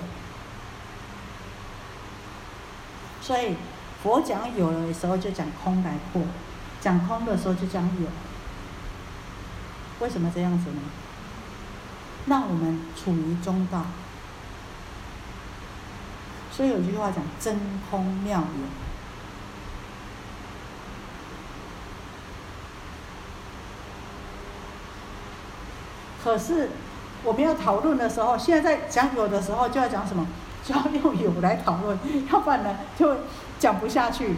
所以佛讲有的时候就讲空来破。讲空的时候就讲有，为什么这样子呢？让我们处于中道。所以有句话讲真空妙有。可是我们要讨论的时候，现在在讲有的时候就要讲什么？就要用有来讨论，要不然呢就讲不下去。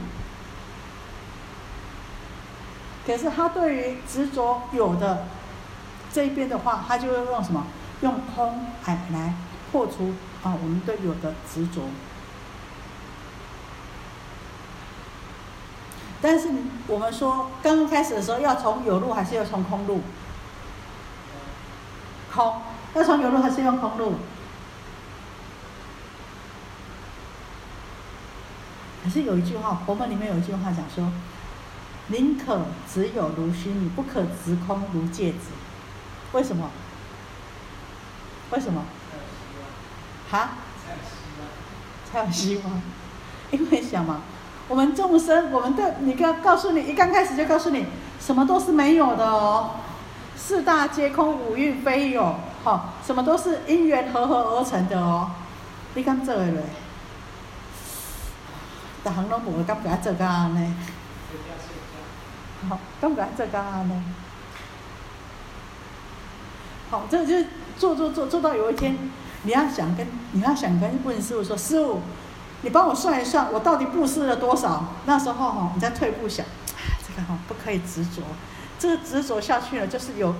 可是他对于执着有的这一边的话，他就会用什么？用空来来破除啊我们对有的执着。但是我们说刚刚开始的时候，要从有路还是要从空路？空，要从有路还是用空路？可是有一句话，佛门里面有一句话讲说。宁可只有如虚拟，不可直空如芥子。为什么？为什么？哈？才有希望。因为想嘛，我们众生，我们的，你刚告诉你，一刚开始就告诉你，什么都是没有的哦。四大皆空，五蕴非有，好，什么都是因缘合合而成的哦。你敢做嘞？大行拢无敢给他做个安尼。好，刚刚这刚刚呢？好，这就做做做做到有一天，你要想跟你要想跟问师傅说，师傅，你帮我算一算，我到底布施了多少？那时候哈，你再退步想，这个哈不可以执着，这个执着下去了，就是有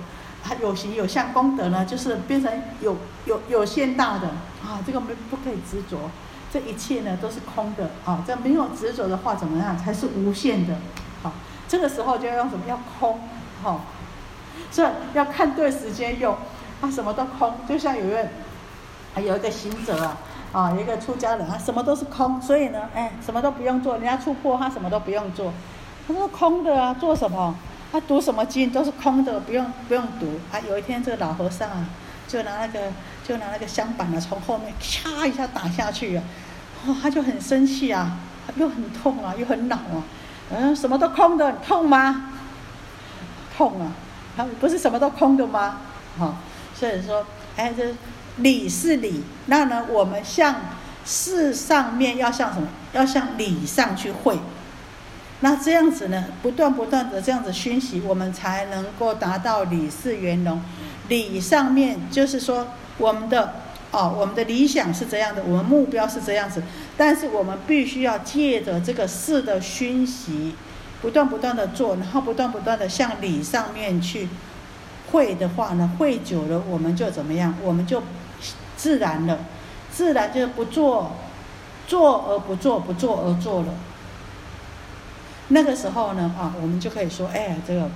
有形有相功德呢，就是变成有有有限大的啊，这个没不可以执着，这一切呢都是空的啊，这没有执着的话怎么样才是无限的？好这个时候就要用什么？要空，哈，所以要看对时间用，啊，什么都空，就像有一个，还有一个行者啊，啊，一个出家人啊，什么都是空，所以呢，哎，什么都不用做，人家出破他什么都不用做，他说空的啊，做什么？他读什么经都是空的，不用不用读。啊，有一天这个老和尚啊，就拿那个就拿那个香板啊，从后面咔一下打下去啊，哦，他就很生气啊，又很痛啊，又很恼啊。嗯，什么都空的，痛吗？痛啊！他不是什么都空的吗？好，所以说，哎，这理是理，那呢，我们向事上面要向什么？要向理上去会。那这样子呢，不断不断的这样子熏习，我们才能够达到理事圆融。理上面就是说，我们的哦，我们的理想是这样的，我们目标是这样子，但是我们必须要借着这个事的熏习，不断不断的做，然后不断不断的向理上面去会的话呢，会久了我们就怎么样？我们就自然了，自然就是不做，做而不做，不做而做了。那个时候呢，啊，我们就可以说，哎，这个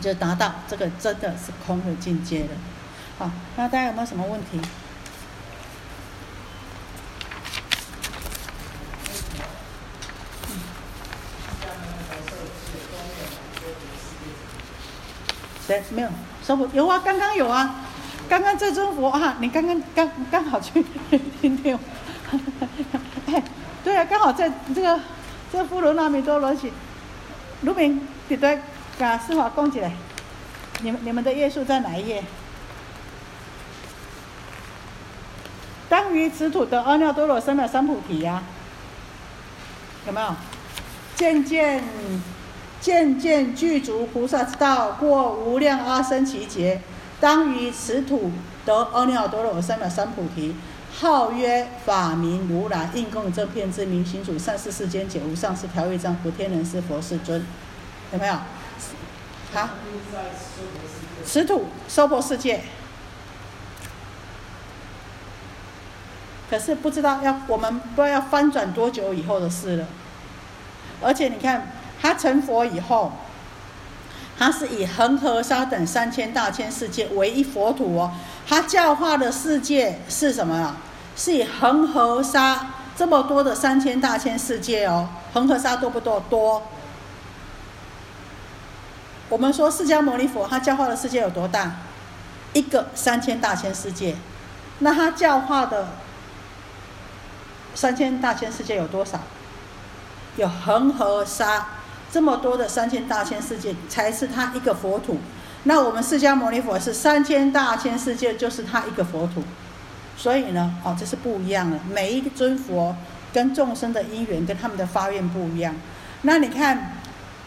就达到这个真的是空的境界了。好，那大家有没有什么问题？谁没有？说不有啊，刚刚有啊，刚刚这尊佛啊，你刚刚刚刚好去听听，哎，对啊，刚好在这个这个富罗那米多罗西，卢明，你对，把司法供起来，你们你们的页数在哪一页？当于此土得阿耨多罗三藐三菩提呀，有没有？渐渐。渐渐具足菩萨之道，过无量阿僧祇劫，当于此土得阿耨多罗三藐三菩提，号曰法名如来，应供正遍知明行主，善事世间解无上士，调御丈夫，天人师佛世尊，有没有？好，此土娑婆世界，可是不知道要我们不知道要翻转多久以后的事了，而且你看。他成佛以后，他是以恒河沙等三千大千世界为一佛土哦。他教化的世界是什么啊？是以恒河沙这么多的三千大千世界哦。恒河沙多不多？多。我们说释迦牟尼佛他教化的世界有多大？一个三千大千世界。那他教化的三千大千世界有多少？有恒河沙。这么多的三千大千世界才是他一个佛土，那我们释迦牟尼佛是三千大千世界就是他一个佛土，所以呢，哦，这是不一样的。每一尊佛跟众生的因缘跟他们的发愿不一样。那你看，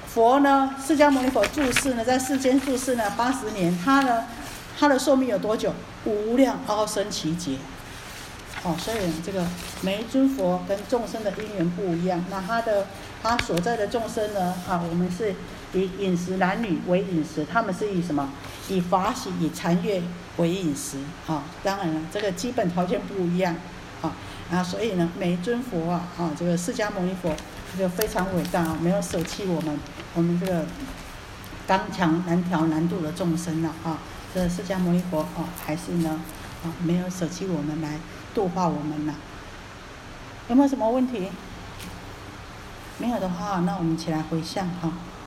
佛呢，释迦牟尼佛住世呢，在世间住世呢八十年，他呢，他的寿命有多久？无量高僧奇劫。哦，所以这个每一尊佛跟众生的因缘不一样，那他的。他所在的众生呢？啊，我们是以饮食男女为饮食，他们是以什么？以法喜、以禅悦为饮食。啊，当然了，这个基本条件不一样。啊，啊，所以呢，每一尊佛啊，啊，这个释迦牟尼佛这个非常伟大啊，没有舍弃我们，我们这个刚强难调难度的众生了啊。这释迦牟尼佛啊，还是呢，啊，没有舍弃我们来度化我们了。有没有什么问题？没有的话，那我们起来回向哈。